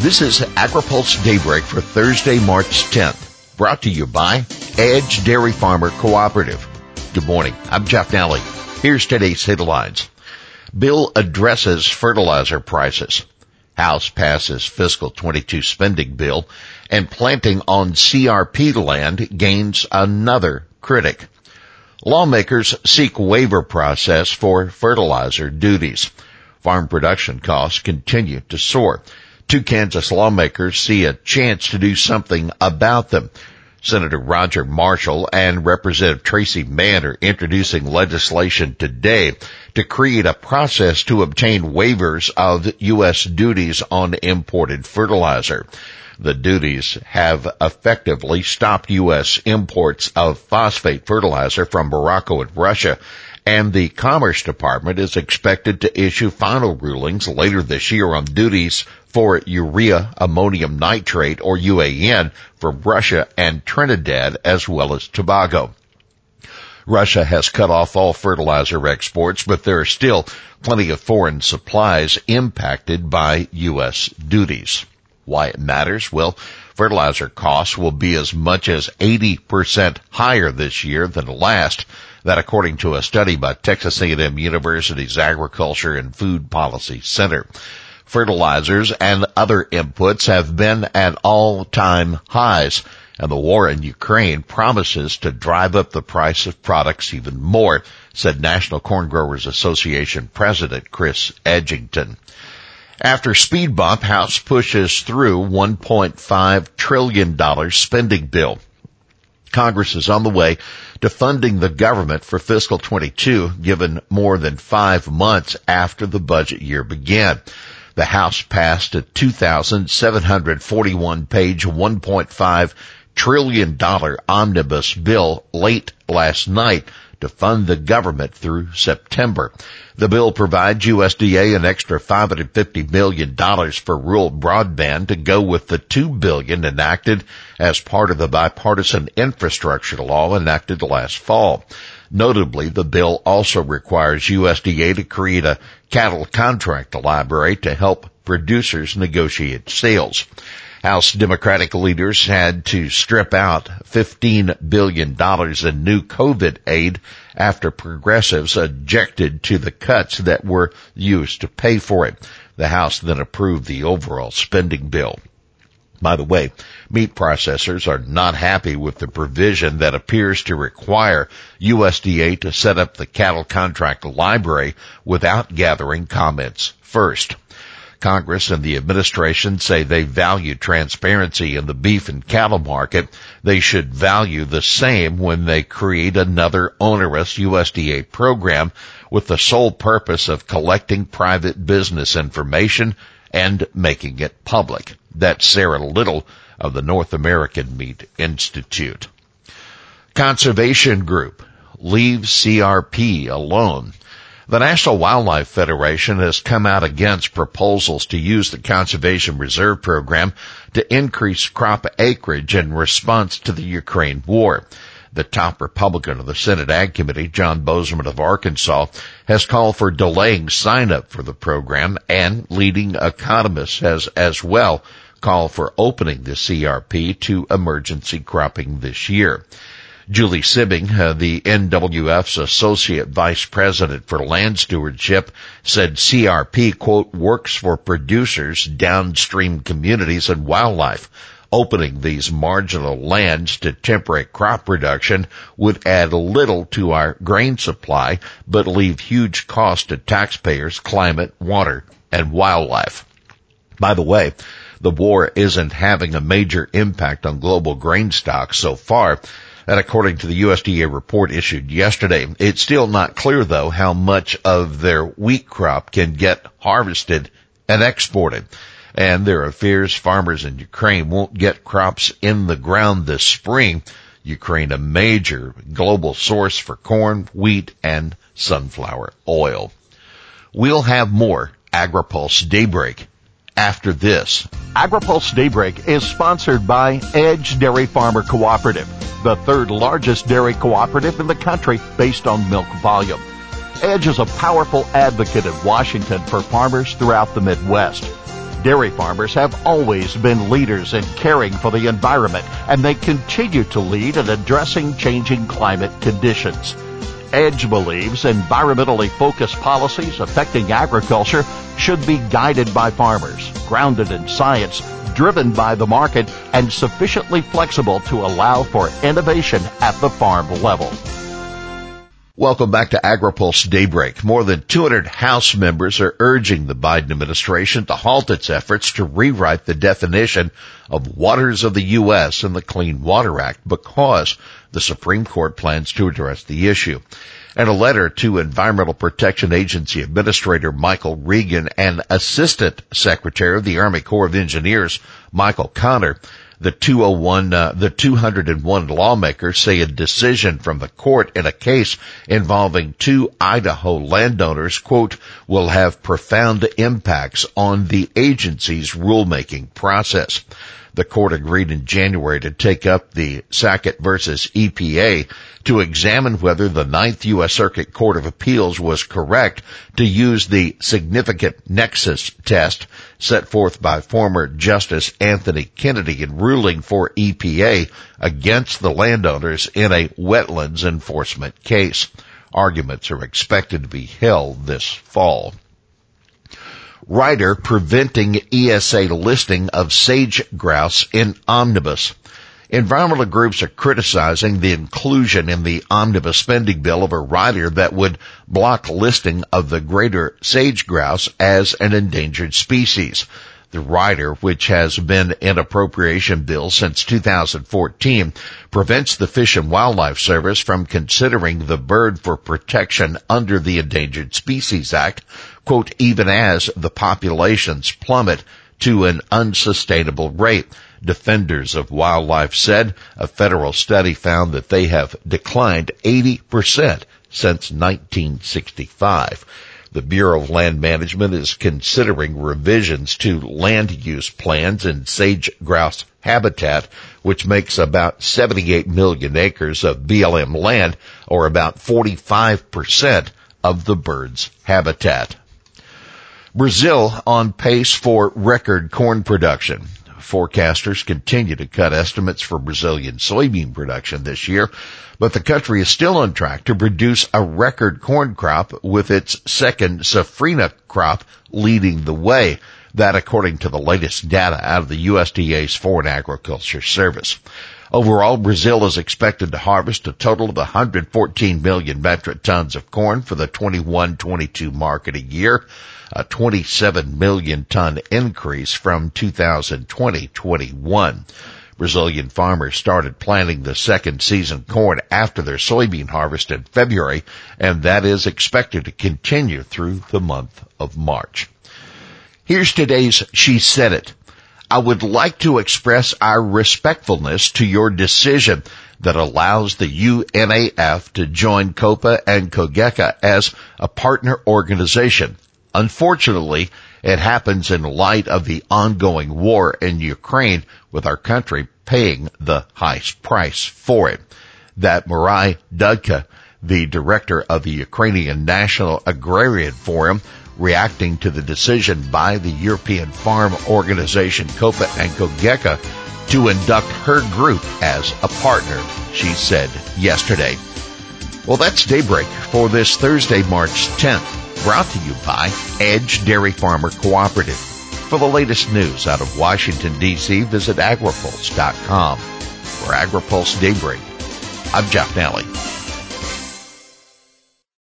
This is AgriPulse Daybreak for Thursday, March 10th, brought to you by Edge Dairy Farmer Cooperative. Good morning. I'm Jeff Nalley. Here's today's headlines. Bill addresses fertilizer prices. House passes fiscal 22 spending bill and planting on CRP land gains another critic. Lawmakers seek waiver process for fertilizer duties. Farm production costs continue to soar. Two Kansas lawmakers see a chance to do something about them. Senator Roger Marshall and Representative Tracey Mann are introducing legislation today to create a process to obtain waivers of U.S. duties on imported fertilizer. The duties have effectively stopped U.S. imports of phosphate fertilizer from Morocco and Russia and the Commerce Department is expected to issue final rulings later this year on duties for urea ammonium nitrate or UAN from Russia and Trinidad as well as Tobago. Russia has cut off all fertilizer exports, but there are still plenty of foreign supplies impacted by U.S. duties. Why it matters? Well, fertilizer costs will be as much as 80% higher this year than last that according to a study by Texas A&M University's Agriculture and Food Policy Center. Fertilizers and other inputs have been at all-time highs and the war in Ukraine promises to drive up the price of products even more, said National Corn Growers Association President Chris Edgington. After speed bump, House pushes through $1.5 trillion spending bill. Congress is on the way to funding the government for fiscal 22 given more than five months after the budget year began. The House passed a 2,741 page $1.5 trillion omnibus bill late last night to fund the government through September. The bill provides USDA an extra $550 million for rural broadband to go with the 2 billion enacted as part of the bipartisan infrastructure law enacted last fall. Notably, the bill also requires USDA to create a cattle contract library to help producers negotiate sales. House Democratic leaders had to strip out $15 billion in new COVID aid after progressives objected to the cuts that were used to pay for it. The House then approved the overall spending bill. By the way, meat processors are not happy with the provision that appears to require USDA to set up the cattle contract library without gathering comments first. Congress and the administration say they value transparency in the beef and cattle market. They should value the same when they create another onerous USDA program with the sole purpose of collecting private business information and making it public. That's Sarah Little of the North American Meat Institute. Conservation Group Leave CRP alone. The National Wildlife Federation has come out against proposals to use the Conservation Reserve Program to increase crop acreage in response to the Ukraine war. The top Republican of the Senate Ag Committee, John Boozman of Arkansas, has called for delaying sign up for the program and leading economists has as well called for opening the CRP to emergency cropping this year. Julie Sibbing, uh, the NWF's associate vice president for land stewardship, said CRP, quote, works for producers, downstream communities, and wildlife. Opening these marginal lands to temporary crop production would add little to our grain supply, but leave huge costs to taxpayers, climate, water, and wildlife. By the way, the war isn't having a major impact on global grain stocks so far, and according to the USDA report issued yesterday, it's still not clear though how much of their wheat crop can get harvested and exported. And there are fears farmers in Ukraine won't get crops in the ground this spring. Ukraine, a major global source for corn, wheat, and sunflower oil. We'll have more AgriPulse Daybreak after this. AgriPulse Daybreak is sponsored by Edge Dairy Farmer Cooperative, the third largest dairy cooperative in the country based on milk volume. Edge is a powerful advocate in Washington for farmers throughout the Midwest. Dairy farmers have always been leaders in caring for the environment, and they continue to lead in addressing changing climate conditions. Edge believes environmentally focused policies affecting agriculture should be guided by farmers, grounded in science, driven by the market, and sufficiently flexible to allow for innovation at the farm level. Welcome back to AgriPulse Daybreak. More than 200 House members are urging the Biden administration to halt its efforts to rewrite the definition of waters of the U.S. in the Clean Water Act because the Supreme Court plans to address the issue. In a letter to Environmental Protection Agency Administrator Michael Regan and Assistant Secretary of the Army Corps of Engineers Michael Connor, the 201, uh, the 201 lawmakers say a decision from the court in a case involving two Idaho landowners, quote, will have profound impacts on the agency's rulemaking process. The court agreed in January to take up the Sackett versus EPA to examine whether the Ninth U.S. Circuit Court of Appeals was correct to use the significant nexus test set forth by former Justice Anthony Kennedy in ruling for EPA against the landowners in a wetlands enforcement case. Arguments are expected to be held this fall. Rider preventing ESA listing of sage grouse in omnibus. Environmental groups are criticizing the inclusion in the omnibus spending bill of a rider that would block listing of the greater sage grouse as an endangered species. The rider, which has been in appropriation bill since 2014, prevents the Fish and Wildlife Service from considering the bird for protection under the Endangered Species Act, quote, even as the populations plummet to an unsustainable rate. Defenders of wildlife said a federal study found that they have declined 80% since 1965. The Bureau of Land Management is considering revisions to land use plans in sage grouse habitat, which makes about 78 million acres of BLM land, or about 45% of the bird's habitat. Brazil on pace for record corn production. Forecasters continue to cut estimates for Brazilian soybean production this year, but the country is still on track to produce a record corn crop with its second safrinha crop leading the way. That according to the latest data out of the USDA's Foreign Agriculture Service. Overall, Brazil is expected to harvest a total of 114 million metric tons of corn for the 21-22 marketing year, a 27 million ton increase from 2020-21. Brazilian farmers started planting the second season corn after their soybean harvest in February, and that is expected to continue through the month of March. Here's today's She Said It. I would like to express our respectfulness to your decision that allows the UNAF to join COPA and COGECA as a partner organization. Unfortunately, it happens in light of the ongoing war in Ukraine with our country paying the highest price for it. That Marai Dudka, the director of the Ukrainian National Agrarian Forum, reacting to the decision by the European Farm Organization COPA and COGECA to induct her group as a partner, she said yesterday. Well, that's Daybreak for this Thursday, March 10th, brought to you by Edge Dairy Farmer Cooperative. For the latest news out of Washington, D.C., visit agripulse.com. For AgriPulse Daybreak, I'm Jeff Nalley.